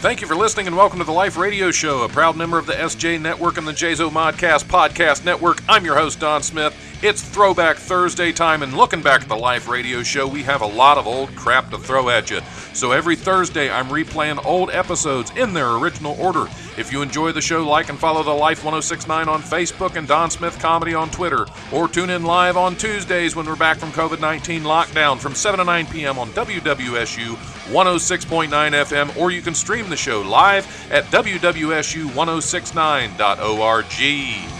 Thank you for listening and welcome to the Life Radio Show, a proud member of the SJ Network and the JZO Modcast Podcast Network. I'm your host, Don Smith. It's Throwback Thursday time, and looking back at the Life Radio Show, we have a lot of old crap to throw at you. So every Thursday, I'm replaying old episodes in their original order. If you enjoy the show, like and follow The Life 1069 on Facebook and Don Smith Comedy on Twitter, or tune in live on Tuesdays when we're back from COVID 19 lockdown from 7 to 9 p.m. on WWSU 106.9 FM, or you can stream the show live at WWSU 1069.org.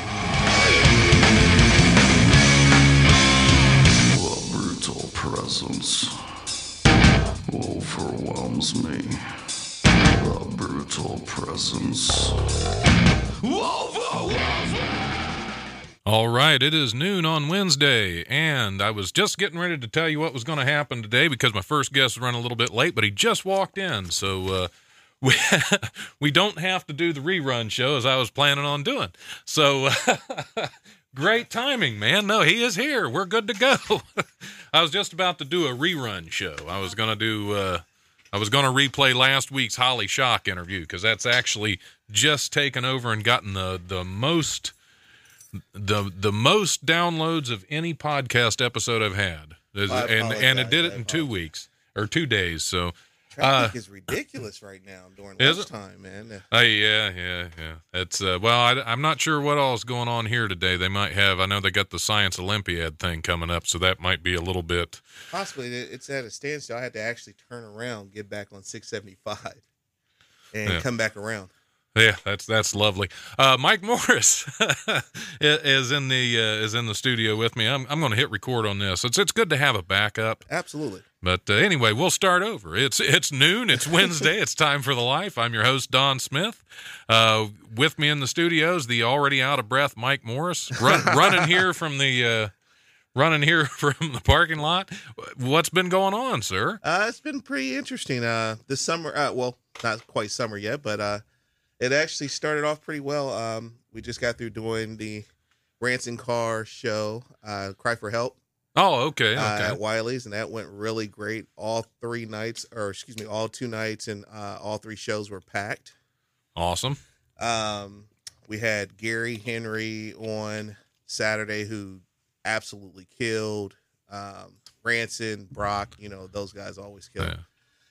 presence overwhelms me. The brutal presence overwhelms me. All right, it is noon on Wednesday, and I was just getting ready to tell you what was going to happen today because my first guest running a little bit late, but he just walked in, so uh, we we don't have to do the rerun show as I was planning on doing. So great timing, man. No, he is here. We're good to go. I was just about to do a rerun show. I was going to do. Uh, I was going to replay last week's Holly Shock interview because that's actually just taken over and gotten the the most the the most downloads of any podcast episode I've had, and and it did it in two weeks or two days. So, Traffic is ridiculous right now during Uh, lunchtime, man. uh, yeah, yeah, yeah. It's uh, well, I, I'm not sure what all is going on here today. They might have. I know they got the Science Olympiad thing coming up, so that might be a little bit. Possibly it's at a standstill. I had to actually turn around, get back on 675, and Yeah. come back around. Yeah, that's that's lovely. Uh, Mike Morris is in the uh, is in the studio with me. I'm I'm going to hit record on this. It's it's good to have a backup. Absolutely. But uh, anyway, we'll start over. It's it's noon. It's Wednesday. it's time for the life. I'm your host Don Smith. Uh, with me in the studios, the already out of breath Mike Morris, run, running here from the uh, running here from the parking lot. What's been going on, sir? Uh, it's been pretty interesting. Uh, this summer, uh, well, not quite summer yet, but uh, it actually started off pretty well. Um, we just got through doing the Ransom Car show, uh, Cry for Help. Oh, okay, uh, at Wiley's, and that went really great. All three nights, or excuse me, all two nights, and uh, all three shows were packed. awesome. Um, we had Gary Henry on Saturday, who absolutely killed. Um, Ranson, Brock, you know those guys always kill. Yeah.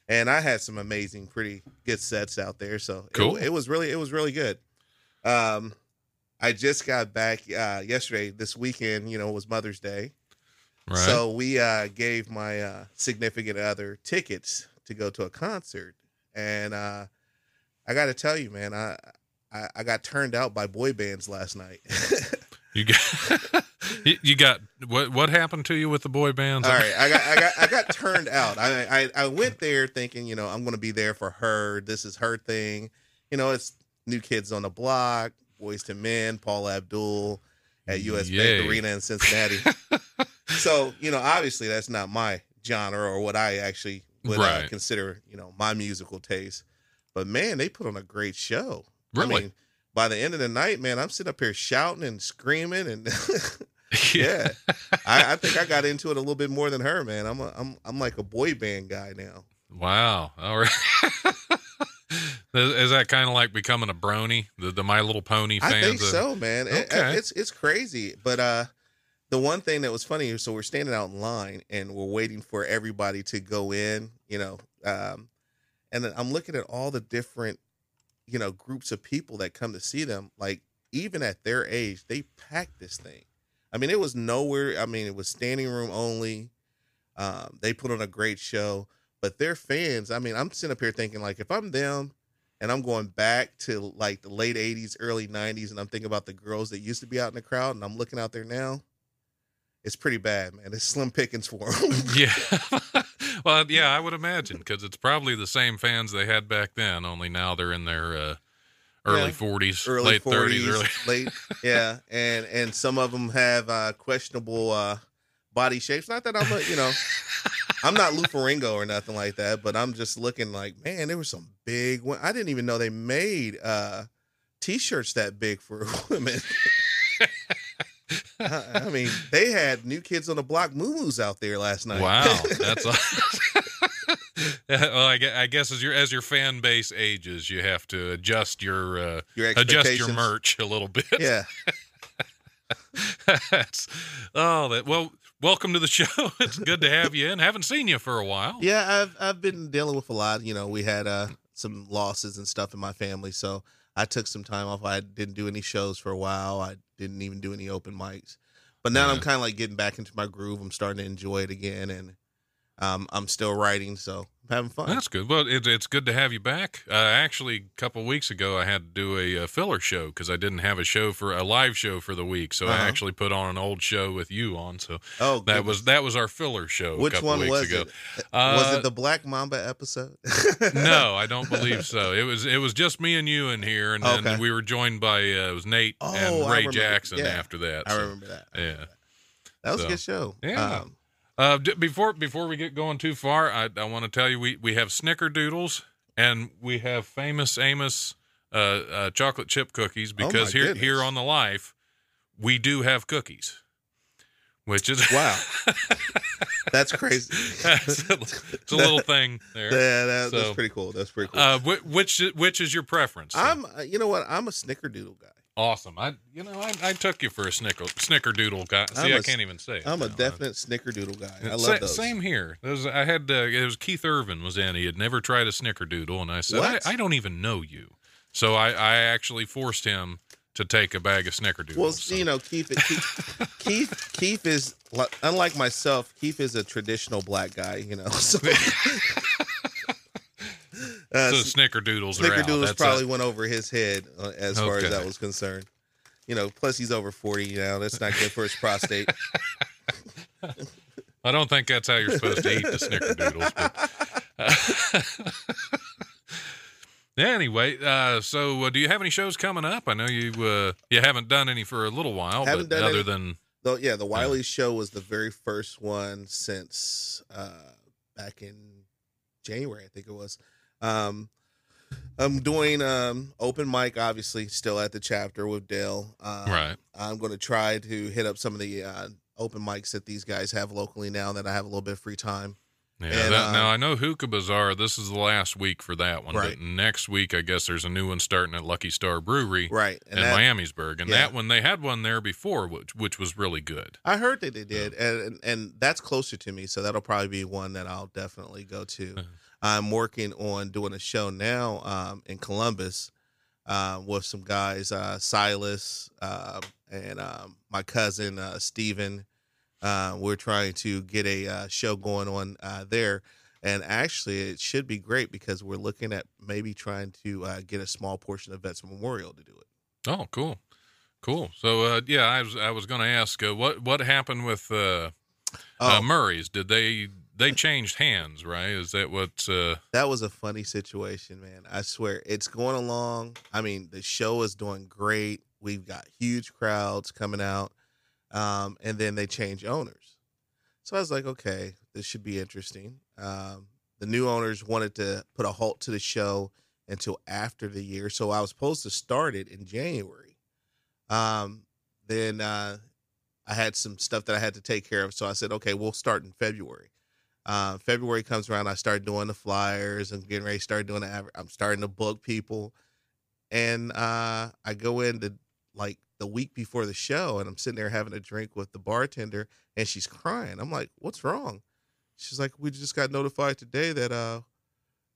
And I had some amazing, pretty good sets out there. So it- Cool. it, was really, it was really good. Um, I just got back uh, yesterday. This weekend, you know, it was Mother's Day. Right. So we uh, gave my uh, significant other tickets to go to a concert, and uh, I got to tell you, man, I, I I got turned out by boy bands last night. you got you, got what what happened to you with the boy bands? All right, I got I got I got turned out. I I, I went there thinking, you know, I'm going to be there for her. This is her thing. You know, it's New Kids on the Block, Boyz II Men, Paula Abdul at US Yay. Bank Arena in Cincinnati. so, you know, obviously that's not my genre or what I actually would uh, consider, you know, my musical taste. But man, they put on a great show. Really? I mean, by the end of the night, man, I'm sitting up here shouting and screaming and yeah. I, I think I got into it a little bit more than her, man. I'm a, I'm I'm like a boy band guy now. Wow. All right. is, that kind of like becoming a brony? The, the My Little Pony fans? I think of- so, man. It- Okay. it's it's crazy, but uh, the one thing that was funny is so we're standing out in line and we're waiting for everybody to go in, you know, um, and then I'm looking at all the different, you know, groups of people that come to see them. Like even at their age, they packed this thing. I mean, it was nowhere. I mean, it was standing room only. Um, they put on a great show, but their fans. I mean, I'm sitting up here thinking like, if I'm them, and I'm going back to like the late '80s, early '90s, and I'm thinking about the girls that used to be out in the crowd, and I'm looking out there now. It's pretty bad, man. It's slim pickings for them. Yeah. well, yeah, I would imagine because it's probably the same fans they had back then, only now they're in their uh, early Yeah. 40s, early late 40s, 30s, early. late, yeah, and and some of them have uh, questionable uh, body shapes. Not that I'm, a, you know, I'm not Lou Ferrigno or nothing like that, but I'm just looking like, man, there were some big. one- I didn't even know they made uh, t-shirts that big for women. I mean, they had new kids on the block moo out there last night. Wow, that's a- well, I, gue- I guess as your as your fan base ages, you have to adjust your uh, Your adjust your merch a little bit. Yeah. That's- oh, that well. Welcome to the show. It's good to have you in. Haven't seen you for a while. Yeah, I've I've been dealing with a lot. You know, we had uh some losses and stuff in my family, so I took some time off. I didn't do any shows for a while. I didn't even do any open mics. But now I'm kind of like getting back into my groove. I'm starting to enjoy it again, and um, I'm still writing, so having fun. That's good. Well, it, it's good to have you back. Uh, actually, a couple weeks ago, I had to do a, uh filler show because I didn't have a show for a live show for the week. So I Uh-huh. actually put on an old show with you on. So oh, that goodness. was that was our filler show. a which couple one weeks was ago. it? Uh, was it the Black Mamba episode? no, I don't believe so. It was it was just me and you in here, and then Okay. we were joined by uh, it was Nate Oh, and Ray. Jackson Yeah. after that. I so, remember that. I Yeah. that. That was So, a good show. yeah. Um, Uh, d- before before we get going too far, I, I want to tell you we we have Snickerdoodles and we have famous Amos uh, uh, chocolate chip cookies Oh, because here goodness. here on the Life we do have cookies, which is wow, that's crazy. it's, a, it's a little thing there. Yeah, that, So, that's pretty cool. That's pretty cool. Uh, which which is your preference? I'm, uh, you know what? I'm a snickerdoodle guy. Awesome. I you know I, I took you for a snicker snickerdoodle guy. See, I'm can't even say it. I'm a now. definite snickerdoodle guy. I love Sa- those. Same here. Those I had. Uh, it was Keith Irvin was in. He had never tried a snickerdoodle, and I said, I, What? I don't even know you. So I, I actually forced him to take a bag of snickerdoodles. Well, So- you know, Keith, Keith, Keith, Keith is li- unlike myself. Keith is a traditional black guy. You know, so, uh, so snickerdoodles are out. snickerdoodles probably went over his head uh, as far as that was concerned. You know, plus he's over forty now. That's not good for his prostate. I don't think that's how you're supposed to eat the snickerdoodles. But, anyway, uh, so uh, do you have any shows coming up? I know you uh, you haven't done any for a little while, Haven't but done other any- than Though, yeah, the Wiley show was the very first one since uh, back in January, I think it was. Um, I'm doing um, open mic, obviously, still at the chapter with Dale. Um, right, I'm going to try to hit up some of the uh, open mics that these guys have locally now that I have a little bit of free time. Yeah, And, that, uh, now I know Hookah Bazaar. This is the last week for that one, Right. but next week I guess there's a new one starting at Lucky Star Brewery Right. in And that, Miamisburg, and yeah. that one they had one there before, which which was really good. I heard that they did, and, and and that's closer to me, so that'll probably be one that I'll definitely go to. I'm working on doing a show now um, in Columbus uh, with some guys, uh, Silas uh, and um, my cousin uh, Steven. Uh, we're trying to get a uh, show going on uh, there, and actually, it should be great because we're looking at maybe trying to uh, get a small portion of Vets Memorial to do it. Oh, cool, cool. So uh, yeah, I was I was going to ask uh, what what happened with uh, Oh, uh, Murray's? Did they they changed hands? Right? Is that what? Uh, That was a funny situation, man. I swear it's going along. I mean, the show is doing great. We've got huge crowds coming out. Um, and then they change owners. So I was like, okay, this should be interesting. Um, the new owners wanted to put a halt to the show until after the year. So I was supposed to start it in January. Um, then uh, I had some stuff that I had to take care of. So I said, okay, we'll start in February. Uh, February comes around, I start doing the flyers and getting ready to start doing the. I'm starting to book people, and uh, I go into like the week before the show, and I'm sitting there having a drink with the bartender, and she's crying. I'm like, "What's wrong?" She's like, "We just got notified today that uh,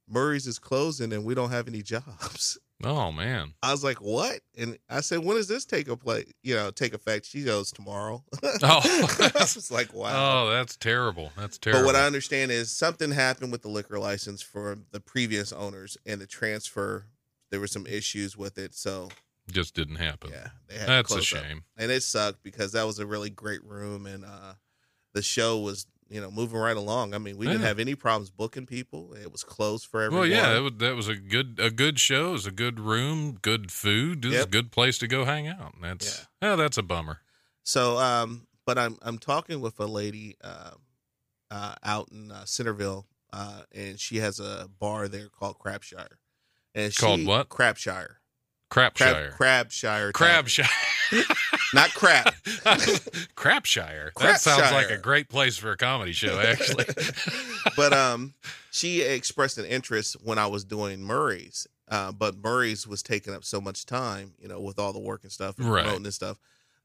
Murray's is closing, and we don't have any jobs." Oh man, I was like, "What?" And I said, "When does this take a play? You know, take effect?" She goes, "Tomorrow." Oh. I was like, "Wow." oh that's terrible. That's terrible. But what I understand is something happened with the liquor license for the previous owners and the transfer. There were some issues with it, so just didn't happen. yeah, That's a close up. shame. and it sucked because that was a really great room, and uh, the show was you know moving right along. I mean, we didn't have any problems booking people. It was closed for everyone. Well, yeah, it was, that was a good a good show. It was a good room, good food. It was a good place to go hang out. And That's yeah, that's a bummer. So, um, but I'm I'm talking with a lady uh, uh, out in uh, Centerville, uh, and she has a bar there called Crabshire. And she, Called what? Crabshire. Crapshire, Crab, Crabshire. Crabshire. not crap. Crapshire. That sounds like a great place for a comedy show, actually. but um, she expressed an interest when I was doing Murray's. Uh, but Murray's was taking up so much time, you know, with all the work and stuff, and Right. promoting and stuff,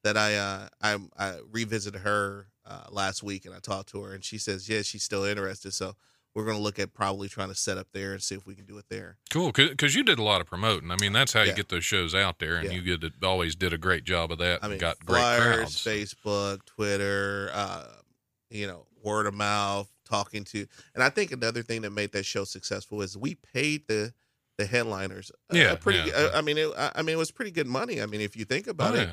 that I uh, I, I revisited her uh, last week and I talked to her, and she says, yeah, she's still interested. So we're going to look at probably trying to set up there and see if we can do it there. cool, because you did a lot of promoting. I mean, that's how you get those shows out there, and Yeah. you did, always did a great job of that. I mean, got great flyers, crowds. Facebook, Twitter, uh, you know, word of mouth, talking to, and I think another thing that made that show successful is we paid the the headliners. Yeah, a pretty. yeah, yeah. I mean, it, I mean, it was pretty good money. I mean, if you think about Oh, it,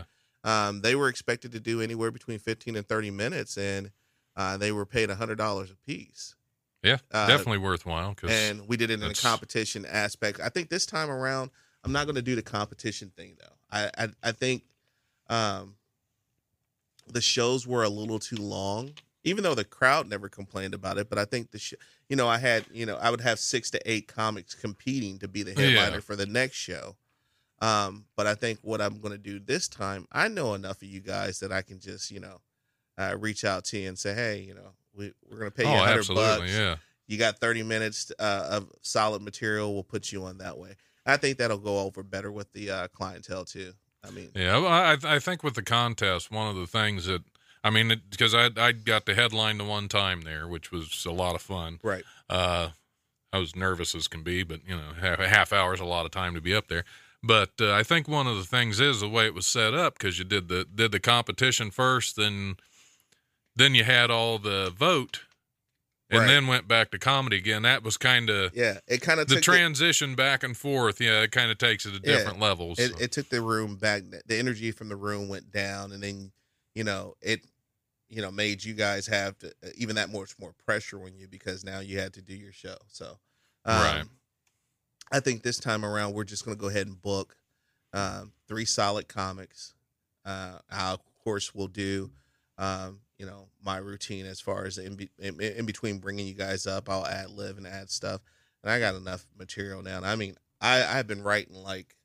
yeah. um, they were expected to do anywhere between fifteen and thirty minutes, and uh, they were paid hundred dollars a piece. Yeah, Uh, definitely worthwhile. And we did it in a competition aspect. I think this time around, I'm not going to do the competition thing though. I I, I think um, the shows were a little too long, even though the crowd never complained about it. But I think the sh- you know I had you know I would have six to eight comics competing to be the Yeah. headliner for the next show. Um, but I think what I'm going to do this time, I know enough of you guys that I can just you know uh, reach out to you and say, hey, you know, we, we're going to pay you oh, a hundred absolutely, bucks yeah. you got 30 minutes uh, of solid material we'll put you on that way i think that'll go over better with the uh, clientele too i mean Yeah, well, I I think with the contest, one of the things that I mean, because I I got the headline the one time there, which was a lot of fun. right Uh, I was nervous as can be, but you know, half, a half hour is a lot of time to be up there. But uh, I think one of the things is the way it was set up because you did the did the competition first, then then you had all the vote, and Right. then went back to comedy again. That was kind of yeah it kind of the transition back and forth. Yeah, it kind of takes it to Yeah. different levels. it, it took the room back the energy from the room went down and then you know it you know made you guys have to uh, even that much more pressure on you because now you had to do your show so um, Right. i think this time around we're just going to go ahead and book um, three solid comics uh, I, of course will do um, you know my routine as far as in, be, in, in between bringing you guys up i'll add live and add stuff and i got enough material now and i mean i i've been writing like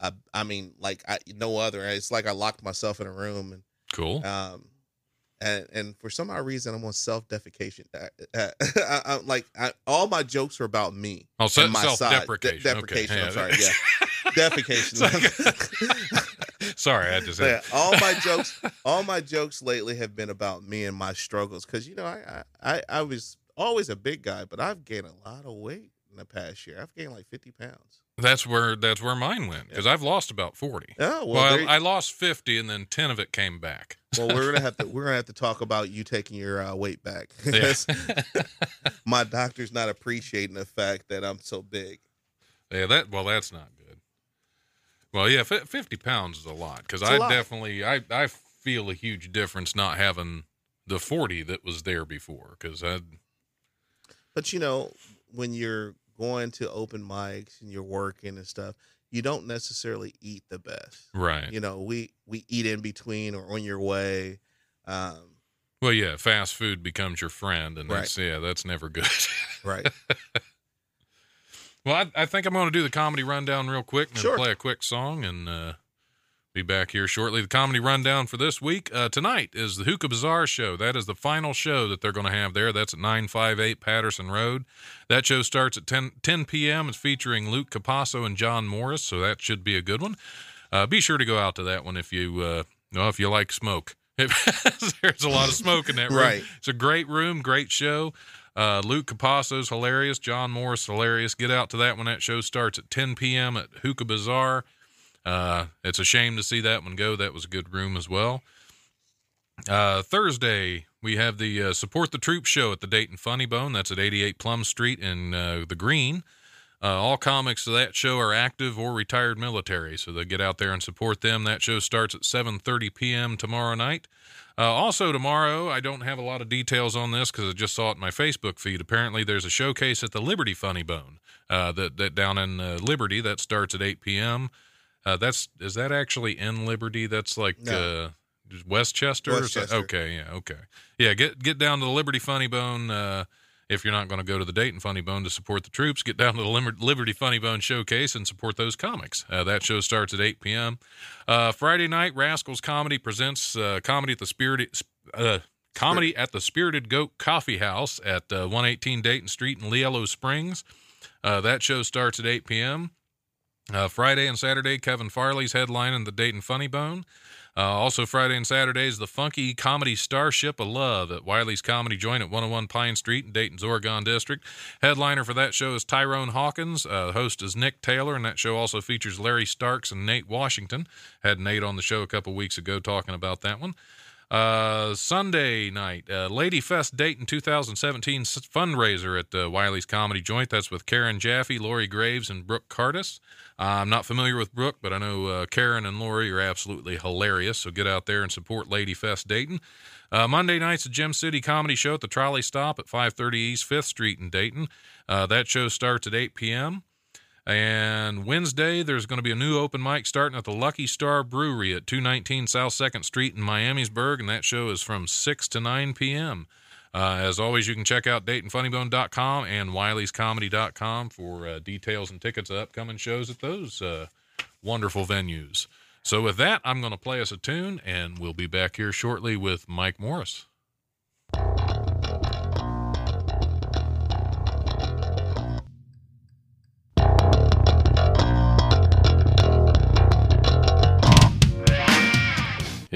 I, I mean, like I, no other. It's like I locked myself in a room and cool. um, and and for some odd reason I'm on self defecation. Uh, uh, I, I, like I, all my jokes are about me. Oh, side. self-deprecation. De- Okay. I'm yeah. sorry. Yeah, defecation. Sorry, I just yeah, all my jokes, all my jokes lately have been about me and my struggles. Because you know, I, I I was always a big guy, but I've gained a lot of weight in the past year. I've gained like 50 pounds. That's where that's where mine went because I've lost about forty. Oh well, Well, I, I lost fifty, and then ten of it came back. Well, we're gonna have to we're gonna have to talk about you taking your uh, weight back. Yeah. My doctor's not appreciating the fact that I'm so big. yeah, that well, that's not. Well, yeah, fi- fifty pounds is a lot because I lot. definitely I I feel a huge difference not having the forty that was there before because I But you know, when you're going to open mics and you're working and stuff, you don't necessarily eat the best. right. You know, we we eat in between or on your way. Um, Well, yeah, fast food becomes your friend, and Right. that's yeah, that's never good. right. Well, I, I think I'm going to do the comedy rundown real quick and Sure. play a quick song and uh, be back here shortly. The comedy rundown for this week uh, tonight is the Hookah Bazaar show. That is the final show that they're going to have there. That's at 958 Patterson Road. That show starts at 10, 10 p.m. It's featuring Luke Capasso and John Morris, so that should be a good one. Uh, be sure to go out to that one if you uh, well, if you like smoke. There's a lot of smoke in that room. Right. It's a great room, great show. Uh, Luke Capasso's hilarious. John Morris hilarious. Get out to that when that show starts at 10 p.m. at Hookah Bazaar. Uh, it's a shame to see that one go. That was a good room as well. Uh, Thursday we have the uh, Support the Troops show at the Dayton Funny Bone. That's at 88 Plum Street in uh, the Green. Uh, all comics of that show are active or retired military, so they get out there and support them. That show starts at 7:30 p.m. tomorrow night. Uh, also tomorrow, I don't have a lot of details on this because I just saw it in my Facebook feed. Apparently, there's a showcase at the Liberty Funny Bone uh, that that down in uh, Liberty that starts at 8 p.m. Uh, that's is that actually in Liberty? That's like No. uh, Westchester. or Westchester. Okay, yeah, okay, yeah. Get get down to the Liberty Funny Bone. If you're not going to go to the Dayton Funny Bone to support the troops, get down to the Liberty Funny Bone Showcase and support those comics. Uh, that show starts at 8 p.m. Uh, Friday night, Rascals Comedy presents uh, comedy at the Spirit. Uh, comedy at the Spirited Goat Coffee House at uh, 118 Dayton Street in Yellow Springs. Uh, that show starts at 8 p.m. Friday and Saturday, Kevin Farley's headlining the Dayton Funny Bone. Uh, also, Friday and Saturdays, the funky comedy Starship of Love at Wiley's Comedy Joint at 101 Pine Street in Dayton's Oregon District. Headliner for that show is Tyrone Hawkins. Uh, host is Nick Taylor, and that show also features Larry Starks and Nate Washington. Had Nate on the show a couple weeks ago talking about that one. Uh, Sunday night, uh, Lady Fest Dayton 2017 fundraiser at uh, Wiley's Comedy Joint. That's with Karen Jaffe, Lori Graves, and Brooke Cardis. Uh, I'm not familiar with Brooke, but I know uh, Karen and Lori are absolutely hilarious. So get out there and support Lady Fest Dayton. Uh, Monday night's a Gem City Comedy Show at the Trolley Stop at 530 East Fifth Street in Dayton. That show starts at 8 p.m. And Wednesday, there's going to be a new open mic starting at the Lucky Star Brewery at 219 South 2nd Street in Miamisburg, and that show is from 6 to 9 p.m. Uh, as always, you can check out DaytonFunnyBone.com and Wiley'sComedy.com for uh, details and tickets to upcoming shows at those uh, wonderful venues. So, with that, I'm going to play us a tune, and we'll be back here shortly with Mike Morris.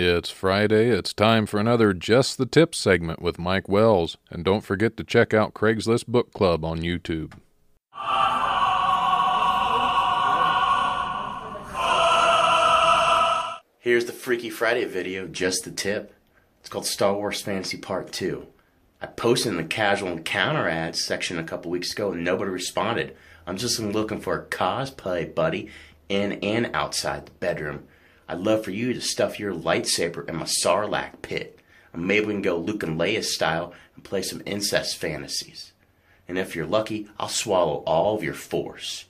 It's Friday. It's time for another Just the Tip segment with Mike Wells. And don't forget to check out Craigslist Book Club on YouTube. Here's the Freaky Friday video, just the tip. It's called Star Wars Fantasy Part 2. I posted in the casual encounter ads section a couple weeks ago and nobody responded. I'm just looking for a cosplay buddy in and outside the bedroom. I'd love for you to stuff your lightsaber in my Sarlacc pit. And maybe we can go Luke and Leia style and play some incest fantasies. And if you're lucky, I'll swallow all of your force.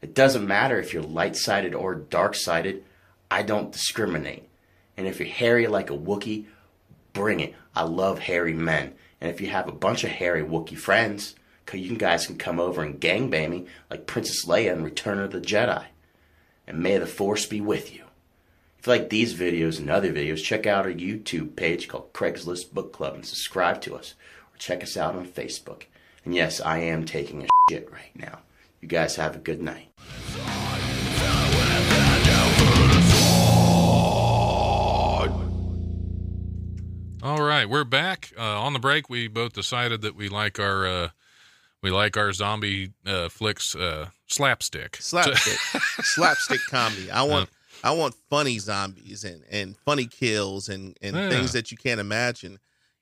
It doesn't matter if you're light sided or dark sided, I don't discriminate. And if you're hairy like a Wookiee, bring it. I love hairy men. And if you have a bunch of hairy Wookiee friends, you guys can come over and gangbang me like Princess Leia in Return of the Jedi. And may the Force be with you. If you like these videos and other videos, check out our YouTube page called Craigslist Book Club and subscribe to us. Or check us out on Facebook. And yes, I am taking a shit right now. You guys have a good night. All right, we're back. Uh, on the break, we both decided that we like our uh, we like our zombie uh, flicks uh, slapstick. slapstick slapstick comedy i want i want funny zombies and and funny kills and and Yeah. things that you can't imagine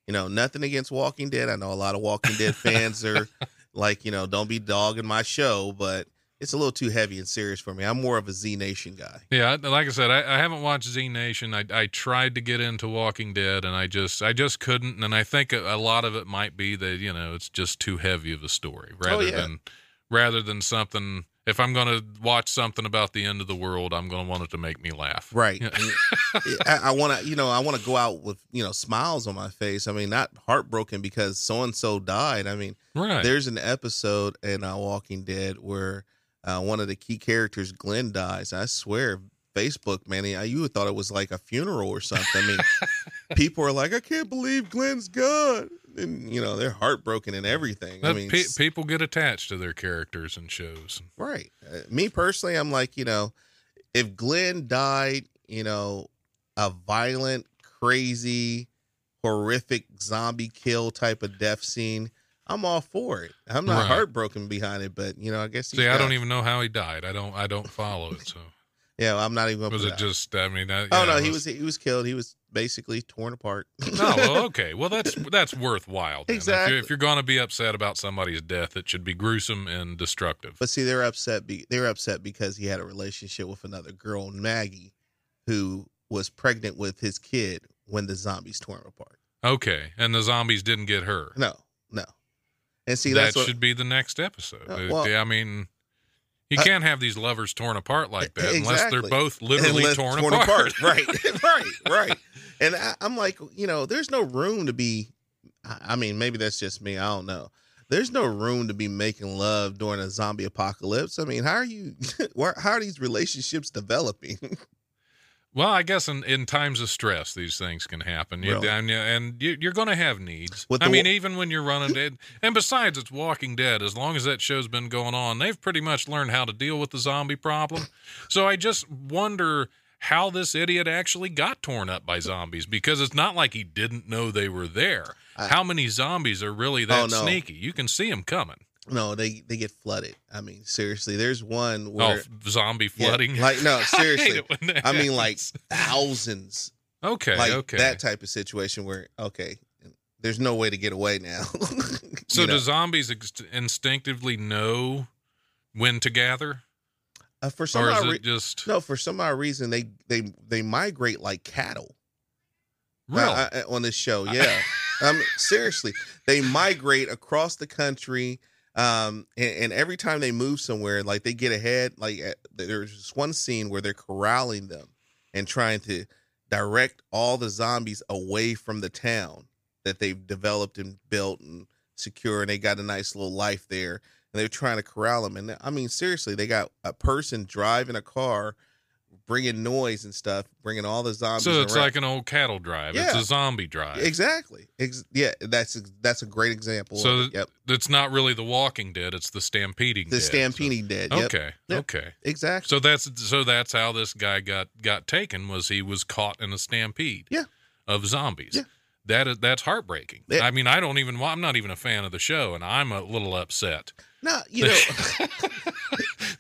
you know nothing against walking dead i know a lot of walking dead fans are like you know don't be dogging my show but it's a little too heavy and serious for me i'm more of a z nation guy Yeah, like I said, I, I haven't watched Z Nation. I, I tried to get into Walking Dead, and I just I just couldn't. And I think a, a lot of it might be that you know it's just too heavy of a story oh, rather yeah. than rather than something. If I'm going to watch something about the end of the world, I'm going to want it to make me laugh. right i, I want to you know i want to go out with you know smiles on my face i mean not heartbroken because so and so died i mean Right. There's an episode in uh, Walking Dead where uh, one of the key characters, Glenn, dies. I swear, Facebook, man, I, you would thought it was like a funeral or something. I mean, people are like, I can't believe Glenn's gone. And, you know, they're heartbroken and everything. I mean, pe- people get attached to their characters and shows. right. Uh, me personally, I'm like, you know, if Glenn died, you know, a violent, crazy, horrific zombie kill type of death scene, I'm all for it. I'm not Right. heartbroken behind it, but you know, I guess See, I don't even know how he died. I don't. I don't follow it. So Yeah, I'm not even. Gonna was put it just? I mean, that, Oh yeah, no, it he was he was killed. He was basically torn apart. No, well, okay. Well, that's that's worthwhile. Then. If Exactly. you're, if you're going to be upset about somebody's death, it should be gruesome and destructive. But see, they're upset. Be, they're upset because he had a relationship with another girl, Maggie, who was pregnant with his kid when the zombies tore him apart. Okay, and the zombies didn't get her. No, no. And see, that what, should be the next episode. Uh, well- I mean, you Uh, can't have these lovers torn apart like that unless they're both literally unless torn, apart. right, right, right. And I, I'm like, you know, there's no room to be. I mean, maybe that's just me. I don't know. there's no room to be making love during a zombie apocalypse. I mean, how are you? How are these relationships developing? Well, I guess in, in times of stress, these things can happen. You, Really? and, and you, you're going to have needs. I mean, wa- even when you're running dead. And besides, it's Walking Dead. As long as that show's been going on, they've pretty much learned how to deal with the zombie problem. So I just wonder how this idiot actually got torn up by zombies because it's not like he didn't know they were there. I- how many zombies are really that Oh, no. sneaky? You can see them coming. No, they they get flooded. I mean, seriously, there's one where f- zombie yeah, flooding. like no, seriously. that I mean, like thousands, okay, like okay. that type of situation where okay, there's no way to get away now. So know? do zombies ex- instinctively know when to gather, uh, for some or is odd it re- just no, for some odd reason they they they migrate like cattle. uh, real? uh, on this show. Yeah, um, seriously, they migrate across the country, um, and, and every time they move somewhere, like they get ahead. Like there's this one scene where they're corralling them and trying to direct all the zombies away from the town that they've developed and built and secure, and they got a nice little life there. And they're trying to corral them, and I mean, seriously, they got a person driving a car. Bringing noise and stuff, bringing all the zombies. so it's around. like an old cattle drive. Yeah. It's a zombie drive. Exactly. Ex- yeah, that's that's a great example. So it. yep, It's not really the Walking Dead. It's the Stampeding. the Dead, so- stampeding dead. Yep. Okay. Yep. Okay. exactly. So that's so that's how this guy got got taken. Was he was caught in a stampede? Yeah. Of zombies. Yeah. That is that's heartbreaking. Yeah. I mean, I don't even. I'm not even a fan of the show, and I'm a little upset No, you know,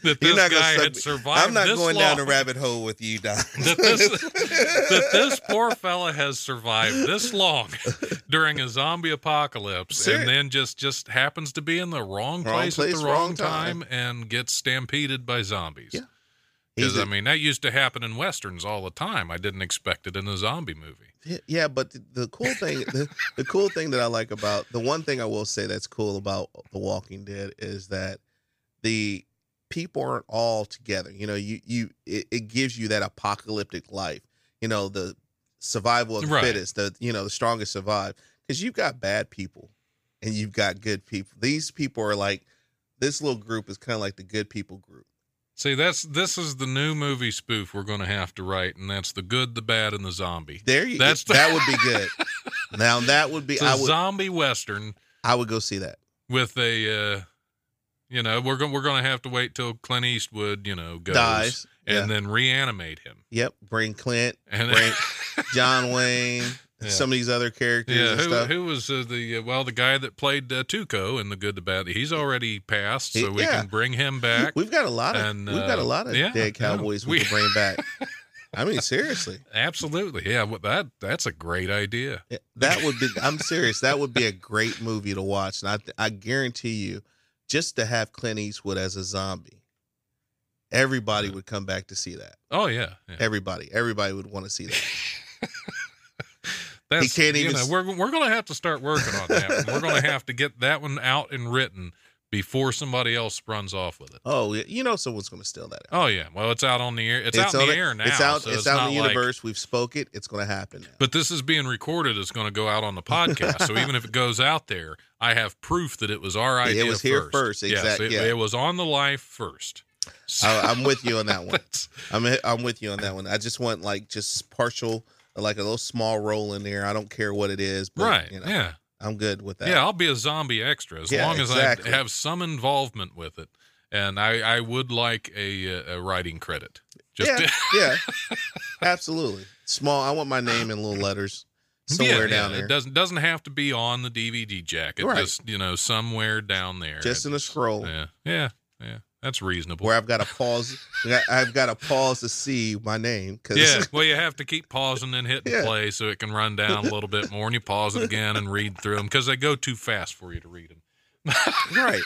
that this guy had survived. I'm not going down the long. rabbit hole with you, Don. that this that this poor fella has survived this long during a zombie apocalypse and then just just happens to be in the wrong, Wrong place, place, at the wrong, wrong time. time. and gets stampeded by zombies. Yeah. Because I a- mean that used to happen in westerns all the time. I didn't expect it in a zombie movie. Yeah, but the, the cool thing, the, the cool thing that I like about the one thing I will say that's cool about The Walking Dead is that the people aren't all together. You know, you you it, it gives you that apocalyptic life. You know, the survival of the Right. fittest. The you know the strongest survive because you've got bad people and you've got good people. These people are like this little group is kind of like the good people group. See, that's this is the new movie spoof we're going to have to write, and that's the good, the bad, and the zombie. There you That's- that would be good. now that would be It's I a would zombie western I would go see that. with a, uh, you know, we're going we're going to have to wait till Clint Eastwood, you know, goes Dies. and yeah. then reanimate him. Yep. Bring Clint, And bring John Wayne, Yeah. some of these other characters yeah, and who, stuff. who was uh, the uh, well the guy that played uh, Tuco in the Good, the Bad? He's already passed, so we yeah. can bring him back. We've got a lot of And, we've got a uh, lot of yeah, dead cowboys we, We- can bring back. I mean, seriously, Absolutely, yeah. Well, that that's a great idea. That would be. I'm serious. That would be a great movie to watch, and I I guarantee you, just to have Clint Eastwood as a zombie, everybody would come back to see that. Oh yeah, yeah. Everybody, everybody would want to see that. That's, can't you even know, we're we're going to have to start working on that. one. We're going to have to get that one out and written before somebody else runs off with it. Oh, yeah, you know, someone's going to steal that. Oh yeah, well it's out on the air. It's, out in the it. air now. It's out. so it's, out in the like- universe. We've spoke it. It's going to happen now. but this is being recorded. It's going to go out on the podcast. so even if it goes out there, I have proof that it was our idea. It was here first. first, Yes, it, yeah. it was on the life first. So I, I'm with you on that one. I'm I'm with you on that one. I just want like just partial, like a little small role in there. I don't care what it is, but right. you know, yeah. I'm good with that. Yeah, I'll be a zombie extra as Yeah, long as exactly. I have some involvement with it, and I, I would like a, uh, a writing credit. Just yeah, yeah, absolutely. Small. I want my name in little letters somewhere Yeah, down yeah, there, It doesn't doesn't have to be on the DVD jacket. Right. Just you know somewhere down there. just in a scroll yeah, yeah. That's reasonable. where I've got to pause. I've got to pause to see my name because yeah, well, you have to keep pausing and hitting Yeah. play so it can run down a little bit more, and you pause it again and read through them because they go too fast for you to read them. right.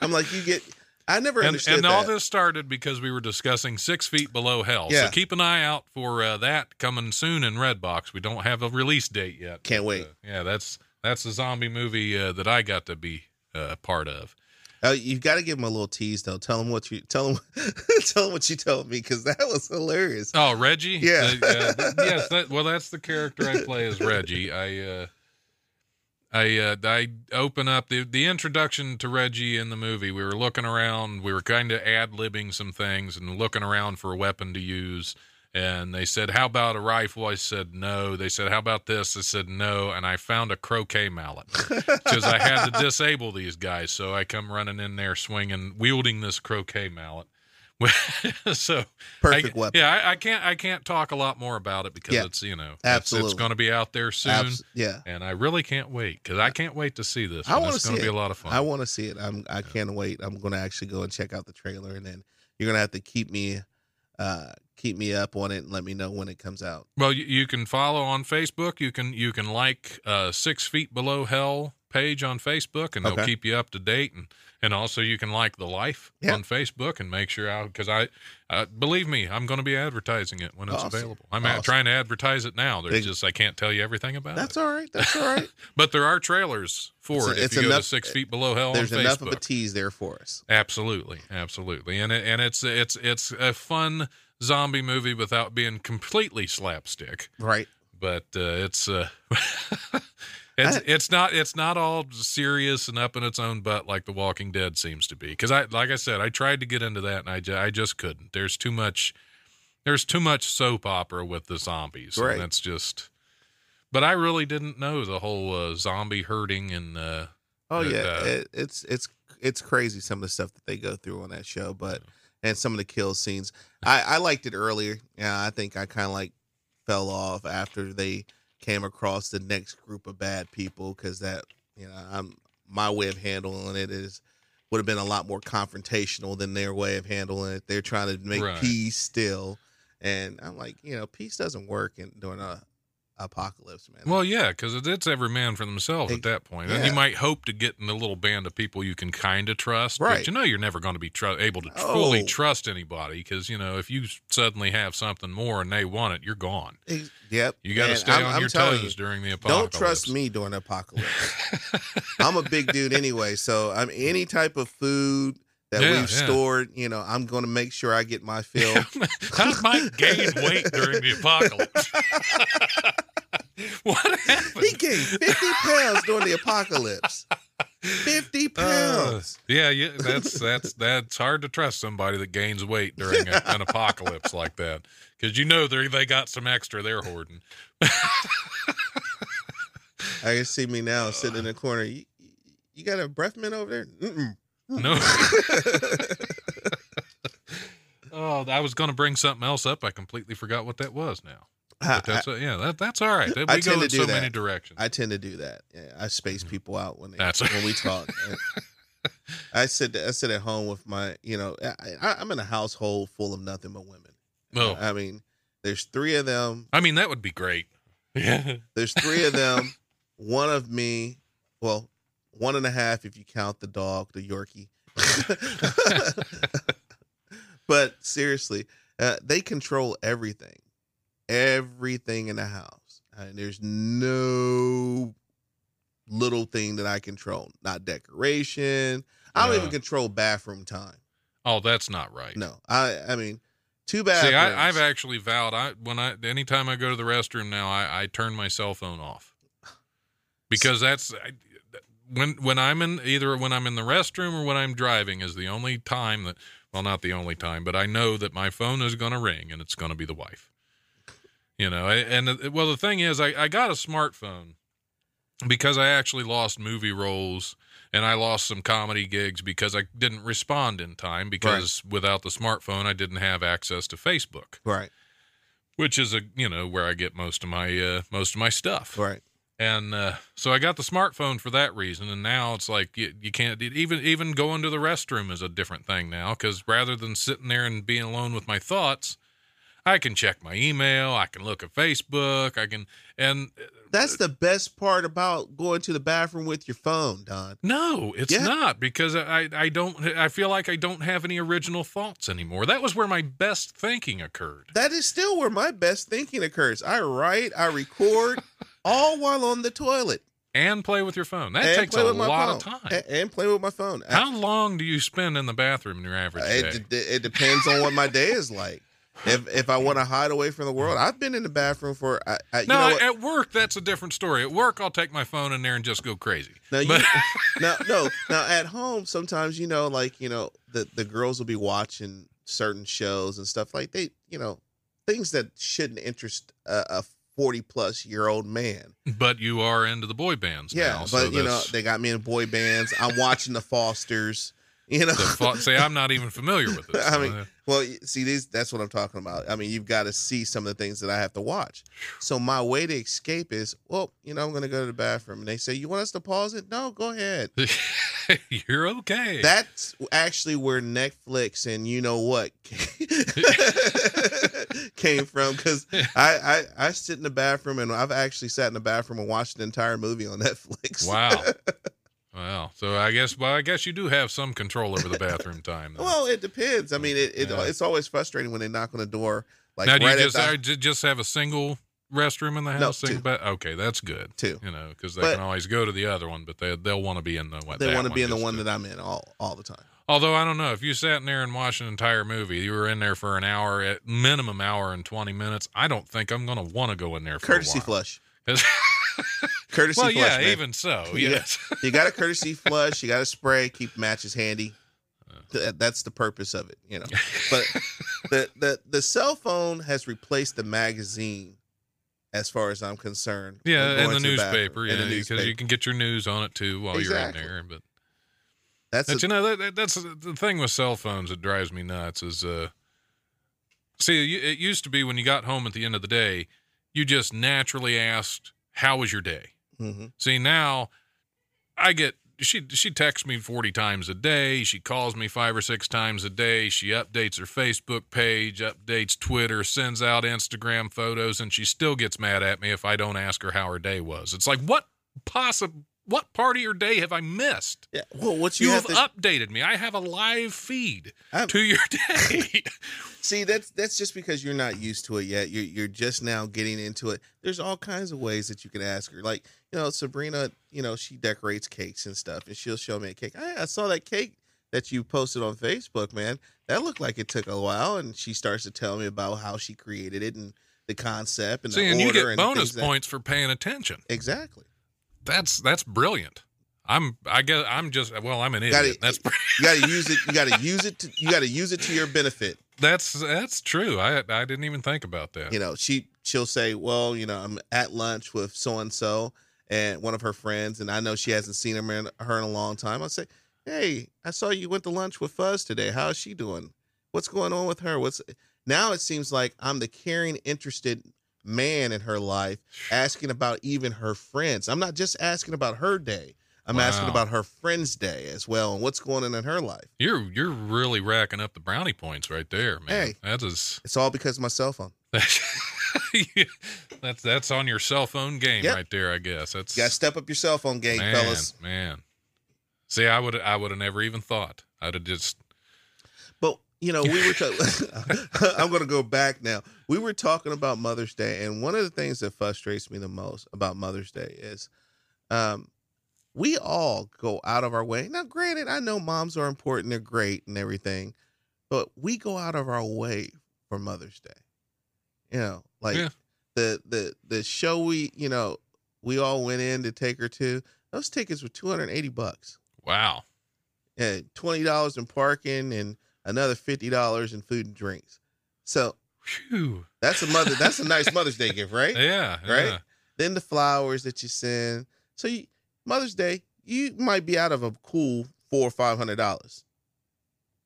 I'm like you get. I never And, understood and all this started because we were discussing Six Feet Below Hell. Yeah. So keep an eye out for uh, that coming soon in Redbox. We don't have a release date yet. Can't but, wait. uh, yeah, that's that's the zombie movie uh, that I got to be uh, part of. Uh, you got to give him a little tease though. Tell him what you tell him. tell him what you told me because that was hilarious. Oh, Reggie. Yeah. Uh, yes. That, well, that's the character I play as Reggie. I. Uh, I uh, I open up the the introduction to Reggie in the movie. We were looking around. We were kind of ad libbing some things and looking around for a weapon to use. And they said, "How about a rifle?" I said, "No." They said, "How about this?" I said, "No." And I found a croquet mallet because I had to disable these guys. So I come running in there, swinging, wielding this croquet mallet. so Perfect I, weapon. Yeah, I, I can't I can't talk a lot more about it because Yeah, it's you know absolutely. it's going to be out there soon, Abs- yeah. and I really can't wait because I can't wait to see this. I want to It's see going to it. be a lot of fun. I want to see it. I'm. I can't wait. I'm going to actually go and check out the trailer, and then you're going to have to keep me, uh, keep me up on it and let me know when it comes out. Well, you, you can follow on Facebook. You can you can like uh, Six Feet Below Hell page on Facebook, and they'll Okay. keep you up to date. And and also you can like the Life Yeah. on Facebook and make sure out because I uh, believe me, I'm going to be advertising it when it's Awesome. available. I'm Awesome. trying to advertise it now. There's Big- just I can't tell you everything about That's it, That's all right. That's all right. but there are trailers for It's it. If it's you go enough- to Six Feet Below Hell There's enough of a tease there for us. Absolutely, absolutely, and it, and it's it's it's a fun zombie movie without being completely slapstick. Right. But uh, it's uh, it's I- it's not it's not all serious and up in its own butt like The Walking Dead seems to be. Because I like I said, I tried to get into that and I ju- I just couldn't. There's too much there's too much soap opera with the zombies. Right. And that's just. But I really didn't know the whole uh, zombie herding and. Uh, Oh yeah, uh, it, it's it's it's crazy some of the stuff that they go through on that show, but and some of the kill scenes. I I liked it earlier. Yeah, I think I kind of like fell off after they came across the next group of bad people because that you know I'm my way of handling it is would have been a lot more confrontational than their way of handling it. They're trying to make Right. peace still, and I'm like, you know, peace doesn't work in during a apocalypse, man. Well, yeah, because it's every man for themselves Ex- at that point. And you might hope to get in a little band of people you can kind of trust, Right. but you know you're never going to be tru- able to Oh. fully trust anybody because you know if you suddenly have something more and they want it, you're gone. Ex- yep, You got to stay I'm- on I'm your toes you, during the apocalypse. Don't trust me during the apocalypse. I'm a big dude anyway, so I'm any type of food that Yeah, we've yeah. stored. You know, I'm going to make sure I get my fill. How might gain weight during the apocalypse? what happened? he gained 50 pounds during the apocalypse. 50 Uh, pounds. yeah, yeah, that's that's that's hard to trust somebody that gains weight during a, an apocalypse like that because you know they they got some extra they're hoarding. I can see me now sitting in the corner. You, you got a breath mint over there? Mm-mm. No. oh, I was going to bring something else up. I completely forgot what that was now. I, But that's uh, yeah, that, that's all right. We I go tend in to so do many directions. I tend to do that. Yeah, I space people out when they, That's- when we talk. I sit I sit at home with my you know I, I, I'm in a household full of nothing but women. well, I mean, there's three of them. I mean that would be great. Yeah. There's three of them. one of me. Well, one and a half if you count the dog, the Yorkie. but seriously, uh, they control everything, everything in the house. And there's no little thing that I control. Not decoration. I don't even uh. control bathroom time. Oh, that's not right. No, I. I mean, too bad. See, I, I've actually vowed. I when I anytime I go to the restroom now, I, I turn my cell phone off because that's I, when when I'm in either when I'm in the restroom or when I'm driving is the only time that well not the only time, but I know that my phone is going to ring and it's going to be the wife. You know, and well the thing is, I, I got a smartphone because I actually lost movie roles and I lost some comedy gigs because I didn't respond in time because without the smartphone I didn't have access to Facebook, right, which is a you know where I get most of my uh, most of my stuff. right. And uh, so I got the smartphone for that reason, and now it's like you, you can't even even going to the restroom is a different thing now because rather than sitting there and being alone with my thoughts, I can check my email, I can look at Facebook, I can and That's the best part about going to the bathroom with your phone, Don. No, it's Yeah. not because I I don't I feel like I don't have any original thoughts anymore. That was where my best thinking occurred. That is still where my best thinking occurs. I write, I record, all while on the toilet. And play with your phone. That and takes a lot phone. of time. A- And, play with my phone. How long do you spend in the bathroom in your average Uh, it, it depends on what my day is like. If if I want to hide away from the world, I've been in the bathroom for. I, I, you no, know at work that's a different story. At work, I'll take my phone in there and just go crazy. Now you, now no now at home sometimes you know like you know the the girls will be watching certain shows and stuff like they you know things that shouldn't interest a, a 40 plus year old man But you are into the boy bands yeah now. but so you know they got me in boy bands i'm watching the fosters you know fa- say I'm not even familiar with this. I mean, well, see, these that's what I'm talking about. I mean, you've got to see some of the things that I have to watch. So my way to escape is, well, you know, I'm going to go to the bathroom, and they say, "You want us to pause it?" No, go ahead. you're okay. That's actually where Netflix and you know what came from because I, I I sit in the bathroom and I've actually sat in the bathroom and watched an entire movie on Netflix. wow. Wow. So I guess, well, I guess you do have some control over the bathroom time. Then. Well, it depends. I mean, it, it Yeah. it's always frustrating when they knock on the door. Like now, do right you just the, just have a single restroom in the No, house? single two. ba- okay, that's good. Two. You know, because they But- can always go to the other one, but they they'll want to be in the one. they that want to be in the one that I'm in all all the time. Although I don't know if you sat in there and watched an entire movie, you were in there for an hour, at minimum hour and twenty minutes. I don't think I'm going to want to go in there for Courtesy a while. flush. Courtesy well, flush. yeah, man. even so, Yeah. yes. you got a courtesy flush. You got a spray. Keep matches handy. Th- That's the purpose of it, you know. But the the the cell phone has replaced the magazine, as far as I'm concerned. Yeah, in the newspaper, yeah, the because newspaper. you can get your news on it too while Exactly. you're in there. But, That's but a- you know, that, that- that's the thing with cell phones that drives me nuts is, uh, see, it used to be when you got home at the end of the day, you just naturally asked, "How was your day?" Mhm. See, now I get she she texts me 40 times a day, she calls me 5 or 6 times a day, she updates her Facebook page, updates Twitter, sends out Instagram photos and she still gets mad at me if I don't ask her how her day was. It's like what possible what part of your day have I missed? Yeah. Well, what you, You, have, have, to updated me. I have a live feed I'm- to your day. see that's that's just because you're not used to it yet. You're you're just now getting into it. There's all kinds of ways that you can ask her. Like you know, Sabrina, you know, she decorates cakes and stuff, and she'll show me a cake. Hey, I saw that cake that you posted on Facebook, man. That looked like it took a while, and she starts to tell me about how she created it and the concept and See, the and you get and bonus things that- points for paying attention. exactly. That's that's brilliant. I'm I guess I'm just well, I'm an idiot. Gotta- that's You got to use it. You got to use it. To, you got to use it to your benefit. That's that's true. I I didn't even think about that. you know she she'll say well you know i'm at lunch with so and so and one of her friends and i know she hasn't seen him in, her in a long time i'll say hey i saw you went to lunch with fuzz today. How's she doing? What's going on with her? What's now it seems like i'm the caring interested man in her life asking about even her friends. I'm not just asking about her day. I'm asking about her friend's day as well and what's going on in her life. You're you're really racking up the brownie points right there, man. Hey. That is it's all because of my cell phone that's that's on your cell phone game Yep. right there. I guess that's you gotta step up your cell phone game man, fellas man. See, I would I would have never even thought. I'd have just But you know, we were. Ta- I'm going to go back now. We were talking about Mother's Day, and one of the things that frustrates me the most about Mother's Day is, um, we all go out of our way. Now, granted, I know moms are important; they're great and everything, but we go out of our way for Mother's Day. You know, like Yeah. the the the show we you know we all went in to take her to. Those tickets were 280 bucks wow. and twenty dollars in parking and another fifty dollars in food and drinks. So Phew. that's a mother. that's a nice Mother's Day gift, right? Yeah. Right? yeah. Then the flowers that you send. So you, Mother's Day, you might be out of a cool four or five hundred dollars.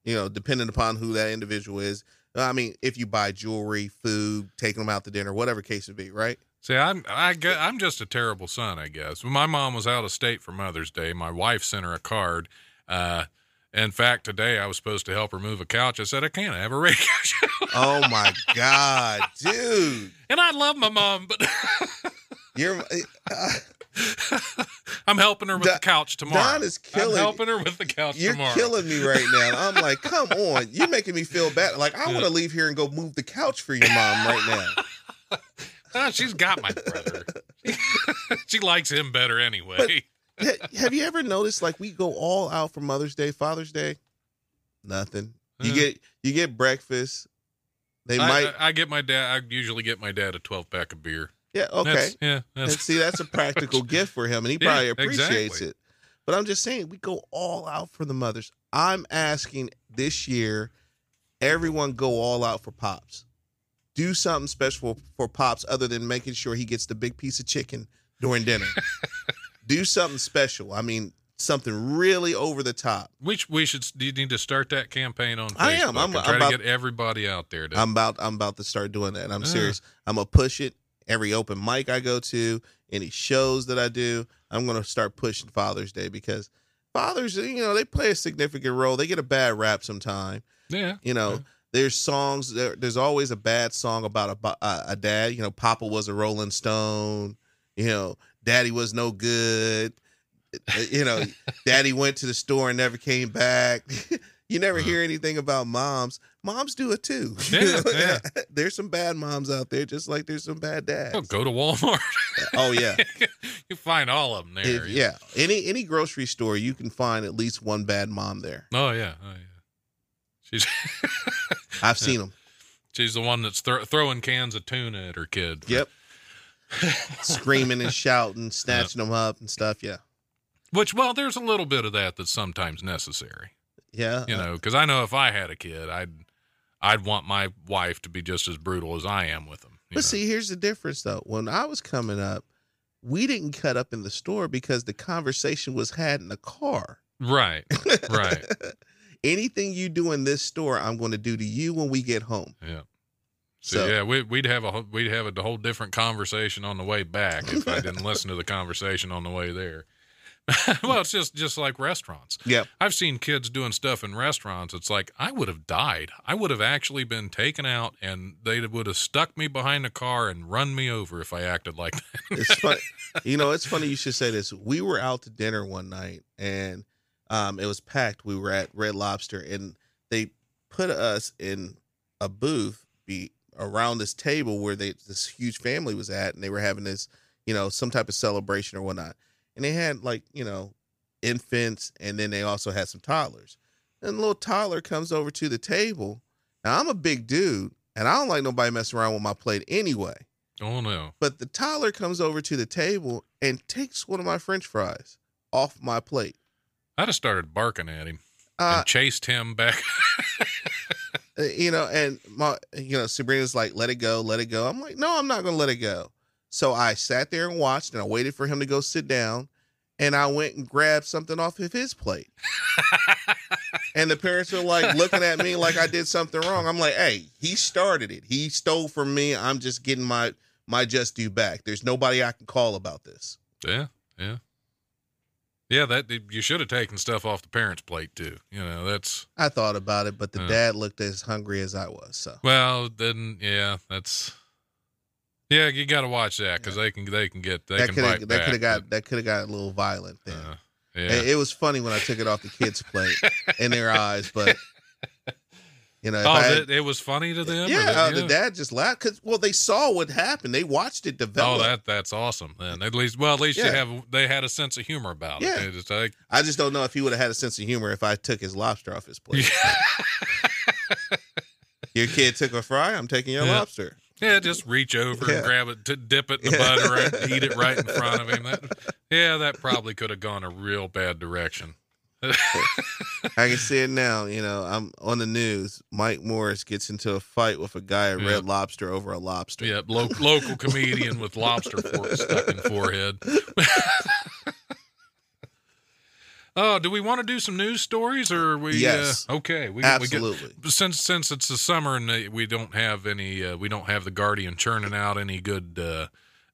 You know, depending upon who that individual is. I mean, if you buy jewelry, food, taking them out to dinner, whatever case it be, right? See, I'm I gue- I'm just a terrible son, I guess. When my mom was out of state for Mother's Day, my wife sent her a card. Uh, in fact, today I was supposed to help her move a couch. I said I can't. I have a radio show, Oh my God, dude, and I love my mom, but you're. Uh, I'm helping her with Don- the couch tomorrow. Don is killing- I'm helping her with the couch You're tomorrow. killing me right now. I'm like, come on. You're making me feel bad. Like, I want to leave here and go move the couch for your mom right now. Ah, she's got my brother. she likes him better anyway. Ha- Have you ever noticed, like, we go all out for Mother's Day, Father's Day? Nothing. You Uh. get you get breakfast. They I, might. I, I get my dad. I usually get my dad a twelve pack of beer. Yeah. Okay. That's, yeah. And see, that's a practical gift for him, and he Yeah, probably appreciates exactly. it. But I'm just saying, we go all out for the mothers. I'm asking this year, everyone go all out for pops. Do something special for, for pops, other than making sure he gets the big piece of chicken during dinner. Do something special. I mean, something really over the top. we we should. Do you need to start that campaign on Facebook? I am. I'm- I'm to get everybody out there. To, I'm about I'm about to start doing that. And I'm Yeah. serious. I'm gonna push it. Every open mic I go to, any shows that I do, I'm gonna start pushing Father's Day because fathers, you know, they play a significant role. They get a bad rap sometime. yeah. You know, Yeah. there's songs. There, there's always a bad song about a, a a dad. You know, Papa was a Rolling Stone. You know, Daddy was no good. You know, Daddy went to the store and never came back. you never Uh-huh. hear anything about moms. Moms do it too. Yeah, yeah. there's some bad moms out there, just like there's some bad dads. Oh, go to Walmart. Oh yeah, you find all of them there. If- yeah. Any any grocery store, you can find at least one bad mom there. Oh yeah. Oh yeah. She's I've seen them. she's the one that's thro- throwing cans of tuna at her kid. Yep. Screaming and shouting, snatching them up and stuff. Yeah. Which, well, there's a little bit of that that's sometimes necessary. Yeah. You uh know, because I know if I had a kid, I'd I'd want my wife to be just as brutal as I am with them. But know. see, here's the difference though. When I was coming up, we didn't cut up in the store because the conversation was had in the car. right, right, Anything you do in this store, I'm going to do to you when we get home. yeah. So, So yeah, we, we'd have a we'd have a whole different conversation on the way back if I didn't listen to the conversation on the way there. well, it's just just like restaurants. Yeah, I've seen kids doing stuff in restaurants. It's like I would have died. I would have actually been taken out, and they would have stuck me behind the car and run me over if I acted like that. it's funny. you know, it's funny you should say this. We were out to dinner one night and um, it was packed. We were at Red Lobster and they put us in a booth be around this table where they this huge family was at and they were having this, you know, some type of celebration or whatnot. And they had like, you know, infants and then they also had some toddlers. And the little toddler comes over to the table. Now I'm a big dude and I don't like nobody messing around with my plate anyway. Oh no! But the toddler comes over to the table and takes one of my French fries off my plate. I'd have started barking at him Uh, and chased him back. you know, and my, you know, Sabrina's like, "Let it go, let it go." I'm like, "No, I'm not gonna let it go." So I sat there and watched, and I waited for him to go sit down, and I went and grabbed something off of his plate. and the parents are like looking at me like I did something wrong. I'm like, "Hey, he started it. He stole from me. I'm just getting my my just due back. There's nobody I can call about this." yeah, yeah, yeah. That you should have taken stuff off the parents' plate too. You know, that's I thought about it, but the Yeah. dad looked as hungry as I was. So well. Then yeah, that's yeah. You got to watch that because they can they can get they that can could bite have that could have got but, that could have got a little violent then. uh, It, yeah. it was funny when I took it off the kids' plate in their eyes, but you know, oh, had- that, it was funny to them. yeah, that- uh, the dad just laughed because well, they saw what happened. They watched it develop. Oh, develop. that that's awesome. Then at least, well, at least Yeah. they have they had a sense of humor about Yeah. it. It's like, I just don't know if he would have had a sense of humor if I took his lobster off his plate. Your kid took a fry. I'm taking your Yeah. lobster. Yeah, just reach over Yeah. and grab it, to dip it in the butter, and eat it right in front of him. That, yeah, that probably could have gone a real bad direction. I can see it now. You know, I'm on the news. Mike Morris gets into a fight with a guy at Yeah. Red Lobster over a lobster. Yeah, lo- local comedian with lobster fork stuck in forehead. oh, do we want to do some news stories or are we? Yes. Uh, okay, we Absolutely. We get, since since it's the summer and uh, we don't have any, uh, we don't have the Guardian churning out any good uh,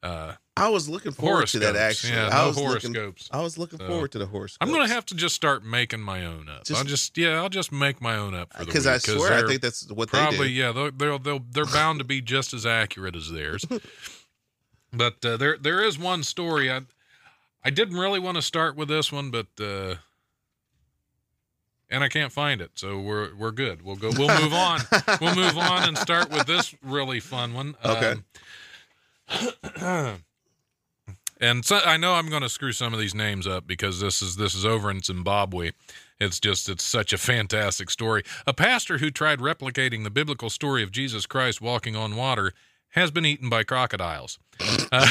uh, I was looking forward to that. Actually, Yeah, I no was looking. horoscopes. I was looking So, forward to the horoscopes. I'm gonna have to just start making my own up. Just- I'll just yeah, I'll just make my own up for the because I swear I think that's what probably they yeah they'll, they'll they'll they're bound to be just as accurate as theirs but uh, there there is one story i i didn't really want to start with this one but uh and i can't find it so we're we're good we'll go we'll move on we'll move on and start with this really fun one Okay. Um, And so, I know I'm going to screw some of these names up because this is this is over in Zimbabwe. It's just it's such a fantastic story. A pastor who tried replicating the biblical story of Jesus Christ walking on water has been eaten by crocodiles. Uh,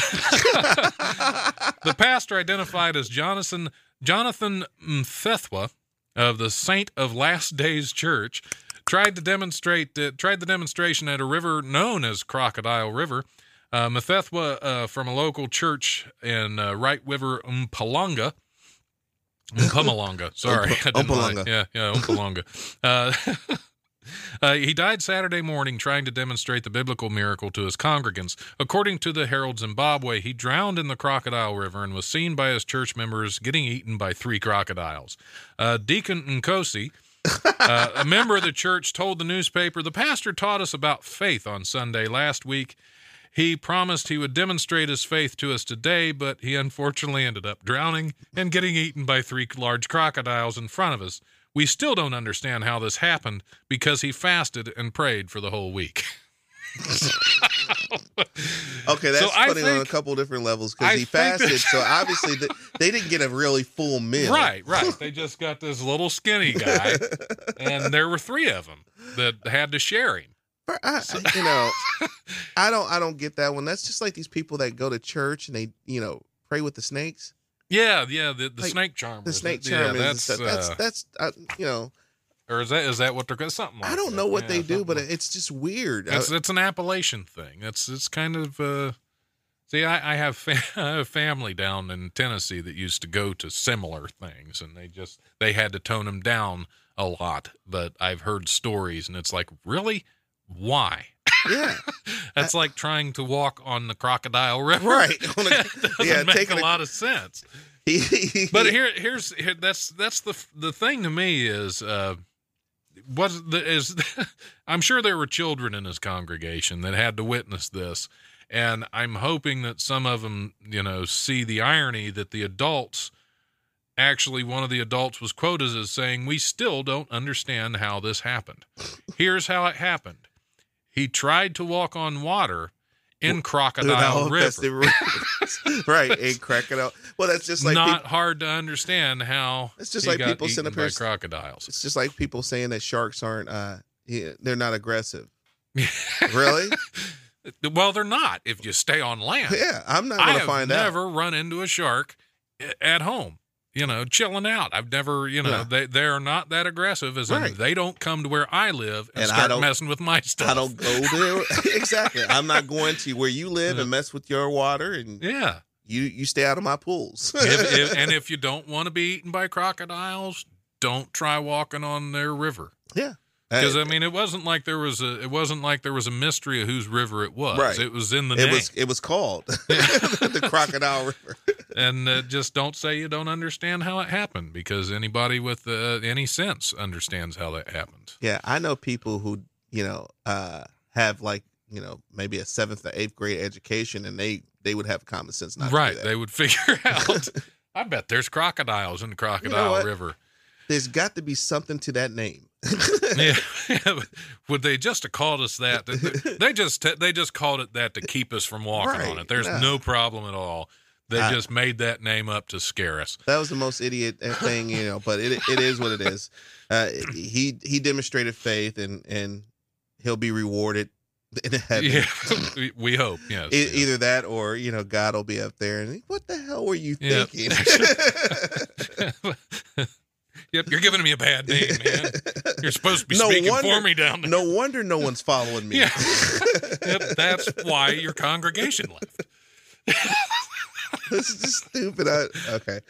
the pastor identified as Jonathan Jonathan Mthethwa of the Saint of Last Days Church tried to demonstrate uh, tried the demonstration at a river known as Crocodile River. Uh, Mthethwa uh, from a local church in uh, White River Umpalanga. Umpamalanga. Sorry. Umpa- I didn't lie. Umpalanga. Yeah, yeah, Umpalanga. uh, he died Saturday morning trying to demonstrate the biblical miracle to his congregants. According to the Herald Zimbabwe, he drowned in the Crocodile River and was seen by his church members getting eaten by three crocodiles. Uh, Deacon Nkosi, uh, a member of the church, told the newspaper The pastor taught us about faith on Sunday last week. He promised he would demonstrate his faith to us today, but he unfortunately ended up drowning and getting eaten by three large crocodiles in front of us. We still don't understand how this happened because he fasted and prayed for the whole week. Okay, that's So funny on a couple different levels because he fasted. that- so obviously the, they didn't get a really full meal. Right, right. They just got this little skinny guy, and there were three of them that had to share him. But I, I- you know, I don't, I don't get that one. That's just like these people that go to church and they, you know, pray with the snakes. Yeah, yeah. The, the Like, snake charmer. The snake yeah, charmers and that's, stuff. That's uh, that's uh, you know, or is that is that what they're something? Like I don't that. know what Yeah, they do, but like- it's just weird. It's an Appalachian thing. It's it's kind of uh, see. I, I have fa- I have family down in Tennessee that used to go to similar things, and they just they had to tone them down a lot. But I've heard stories, and it's like, really, why? Yeah, That's like trying to walk on the crocodile river. right. A- doesn't yeah, make a a- lot of sense. But here, here's here, that's that's the the thing to me is uh, what the, is I'm sure there were children in his congregation that had to witness this, and I'm hoping that some of them, you know, see the irony that the adults. Actually, one of the adults was quoted as saying, "We still don't understand how this happened. Here's how it happened. He tried to walk on water in Crocodile No, River." right, and Crocodile. Well, that's just like not people, hard to understand how It's just like people eaten a crocodiles. it's just like people saying that sharks aren't uh they're not aggressive. really? well, they're not if you stay on land. Yeah, I'm not gonna have find out. never run into a shark at home. You know, chilling out. I've never, you know, Yeah. they they are not that aggressive. As Right. they don't come to where I live and, And I start don't- messing with my stuff. I don't go there. exactly. I'm not going to where you live and mess with your water, and Yeah, you you stay out of my pools. if, if, and if you don't want to be eaten by crocodiles, don't try walking on their river. yeah, Because I mean, it wasn't like there was a it wasn't like there was a mystery of whose river it was. Right. It was in the it name. was it was called the Crocodile River. and uh, just don't say you don't understand how it happened because anybody with uh, any sense understands how that happened. Yeah, I know people who you know uh have like you know maybe a seventh or eighth grade education, and they they would have common sense not right? To do that. They would figure out. I bet there's crocodiles in the Crocodile what? River. There's got to be something to that name. Yeah. would they just have called us that? They just they just called it that to keep us from walking on it. There's no. no problem at all. They I- just made that name up to scare us. That was the most idiot uh, thing, you know. But it it is what it is. Uh, he he demonstrated faith, and and he'll be rewarded in heaven. Yeah, we- hope. Yes. Yes. Either that, or you know, God will be up there, and what the hell were you Yeah. thinking? Yep, you're giving me a bad name, man. You're supposed to be No speaking wonder- for me down there. no wonder no one's following me. Yeah. Yep, that's why your congregation left. this is just stupid. I, okay.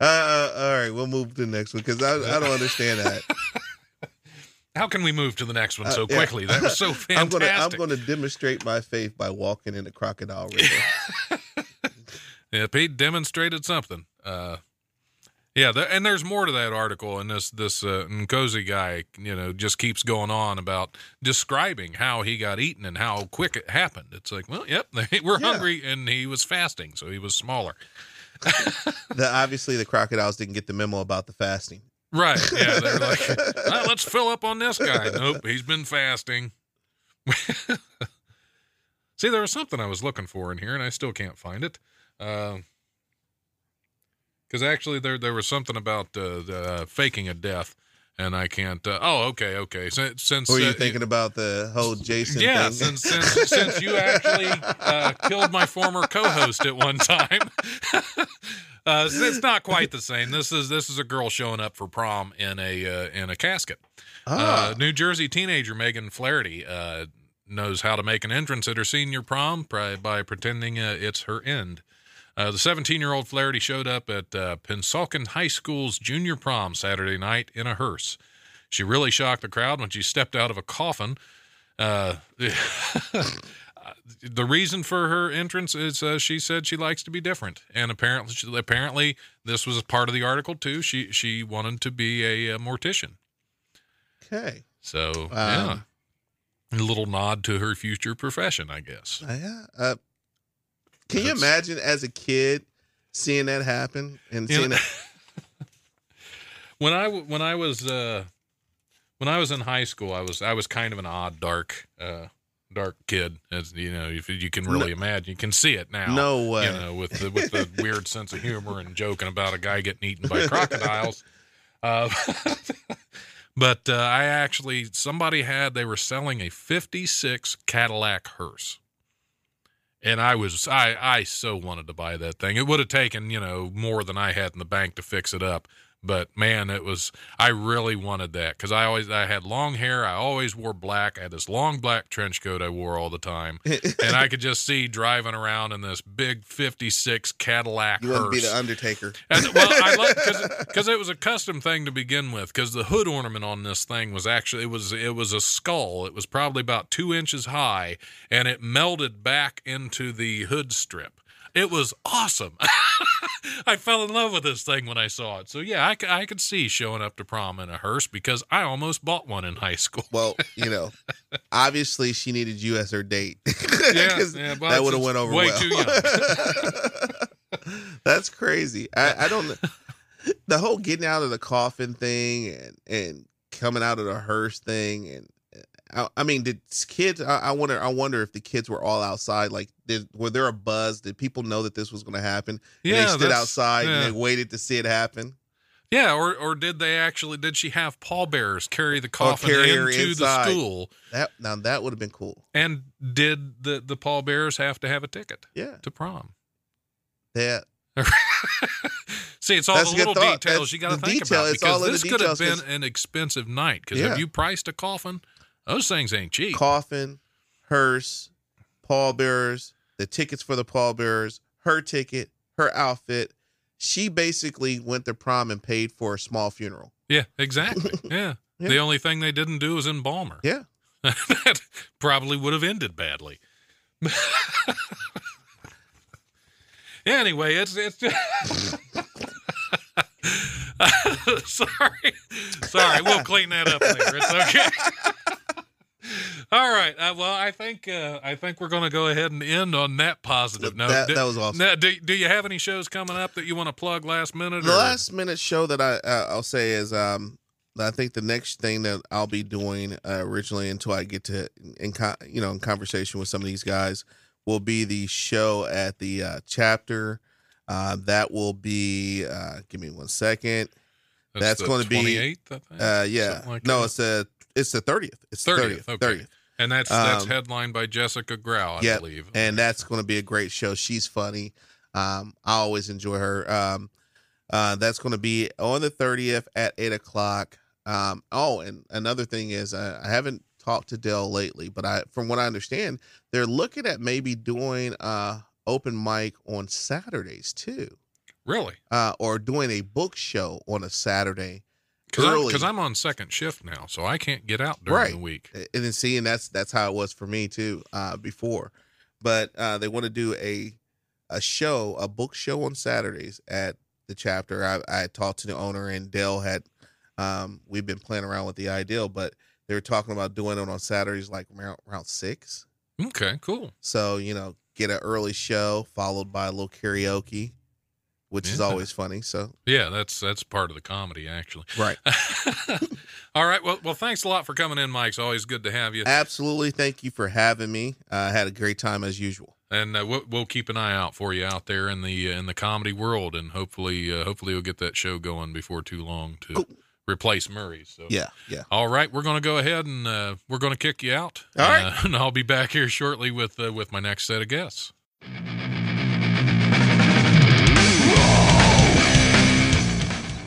Uh, uh, all right, we'll move to the next one because I, I don't understand that. How can we move to the next one so Uh, yeah. quickly? That was so I'm fantastic. gonna I'm gonna demonstrate my faith by walking in the crocodile river. Yeah, Pete demonstrated something. Uh, yeah, th- and there's more to that article, and this this uh, Nkosi guy, you know, just keeps going on about describing how he got eaten and how quick it happened. It's like, well, yep, they were Yeah. hungry, and he was fasting, so he was smaller. the, obviously, the crocodiles didn't get the memo about the fasting. Right? Yeah, they're like, "Ah, let's fill up on this guy. Nope, he's been fasting. See, there was something I was looking for in here, and I still can't find it. Uh, because actually there there was something about uh, the, uh, faking a death, and I can't. Uh, oh, okay, okay. Since, since Were you uh, thinking about the whole Jason yeah, thing? since since since you actually uh, killed my former co-host at one time, uh, it's not quite the same. This is this is a girl showing up for prom in a uh, in a casket. ah, Uh, New Jersey teenager Megan Flaherty uh, knows how to make an entrance at her senior prom by, by pretending uh, it's her end. Uh, the 17 year old Flaherty showed up at uh, Pennsauken High School's junior prom Saturday night in a hearse. She really shocked the crowd when she stepped out of a coffin. Uh, the reason for her entrance is uh, she said she likes to be different, and apparently, she, apparently, this was a part of the article too. She she wanted to be a, a mortician. okay. So yeah, Um, a little nod to her future profession, I guess. Uh, yeah. Can you imagine as a kid seeing that happen and You seeing know- it? When I when I was uh, when I was in high school, I was I was kind of an odd, dark, uh, dark kid, as you know, if you can really imagine, you can see it now. No way. You know, with the with the weird sense of humor and joking about a guy getting eaten by crocodiles. Uh, but uh, I actually somebody had they were selling a '56 Cadillac hearse. And I was I I so wanted to buy that thing. It would have taken, you know, more than I had in the bank to fix it up. But man, it was I really wanted that cuz I always I had long hair, I always wore black. I had this long black trench coat I wore all the time. and I could just see driving around in this big 56 Cadillac You want to be the Undertaker. And, well, I like because it was a custom thing to begin with. Because the hood ornament on this thing was actually it was it was a skull. It was probably about two inches high, and it melted back into the hood strip. It was awesome. I fell in love with this thing when I saw it. So yeah, I could see showing up to prom in a hearse because I almost bought one in high school. Well, you know, obviously she needed you as her date. Yeah, yeah, that would have went over way well. too young. That's crazy. I, I don't. The whole getting out of the coffin thing and and coming out of the hearse thing and I, I mean, did kids? I, I wonder. I wonder if the kids were all outside. Like, did were there a buzz? Did people know that this was going to happen? Yeah, they stood outside yeah. and they waited to see it happen. Yeah, or or did they actually did she have pallbearers carry the oh, coffin carry into inside. the school? That now that would have been cool. And did the the pallbearers have to have a ticket Yeah, to prom? that See, it's all That's the little details That's you got to think detail. about It's all because the this could have been an expensive night. Because Yeah. have you priced a coffin? Those things ain't cheap. coffin, hearse, pallbearers, the tickets for the pallbearers, her ticket, her outfit. She basically went to prom and paid for a small funeral. yeah, exactly. Yeah. Yeah. The only thing they didn't do was embalm her. Yeah. that probably would have ended badly. anyway, it's it's just sorry, sorry. We'll clean that up later. It's okay. All right. Uh, well, I think uh, I think we're going to go ahead and end on that positive note. That- Do- that was awesome. Now, do, do you have any shows coming up that you want to plug last minute? The or- last minute show that I uh, I'll say is um I think the next thing that I'll be doing uh, originally until I get to in con- you know in conversation with some of these guys will be the show at the uh, chapter. Uh, that will be uh, give me one second. that's the gonna be- 28th, I think, Uh, yeah, like no, that. it's the it's the thirtieth. It's 30th, thirtieth. okay. And that's that's um, headlined by Jessica Grau, I Yep, believe. and that's going to be a great show. She's funny. Um, I always enjoy her. Um, uh, that's going to be on the thirtieth at eight o'clock. Um, oh, and another thing is, uh, I haven't talked to Dell lately, but I, from what I understand, they're looking at maybe doing uh open mic on Saturdays too, really uh, or doing a book show on a Saturday. Because I'm on second shift now, so I can't get out during Right. the week. and then seeing that's that's how it was for me too uh before but uh they want to do a a show a book show on saturdays at the chapter i i talked to the owner and dell had um we've been playing around with the ideal but they were talking about doing it on saturdays like around, around six Okay, cool. so you know get an early show followed by a little karaoke which is always funny so Yeah, that's that's part of the comedy actually. right All right. Well, well, thanks a lot for coming in, Mike. It's always good to have you. absolutely thank you for having me uh, i had a great time as usual and uh, we'll, we'll keep an eye out for you out there in the uh, in the comedy world, and hopefully uh, hopefully we'll get that show going before too long to Cool. replace Murray. So Yeah, yeah. All right, we're going to go ahead and uh, we're going to kick you out. All right. Uh, and I'll be back here shortly with uh, with my next set of guests.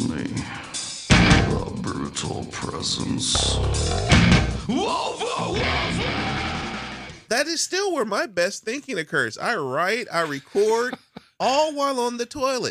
me. The brutal presence. That is still where my best thinking occurs. I write, I record, all while on the toilet.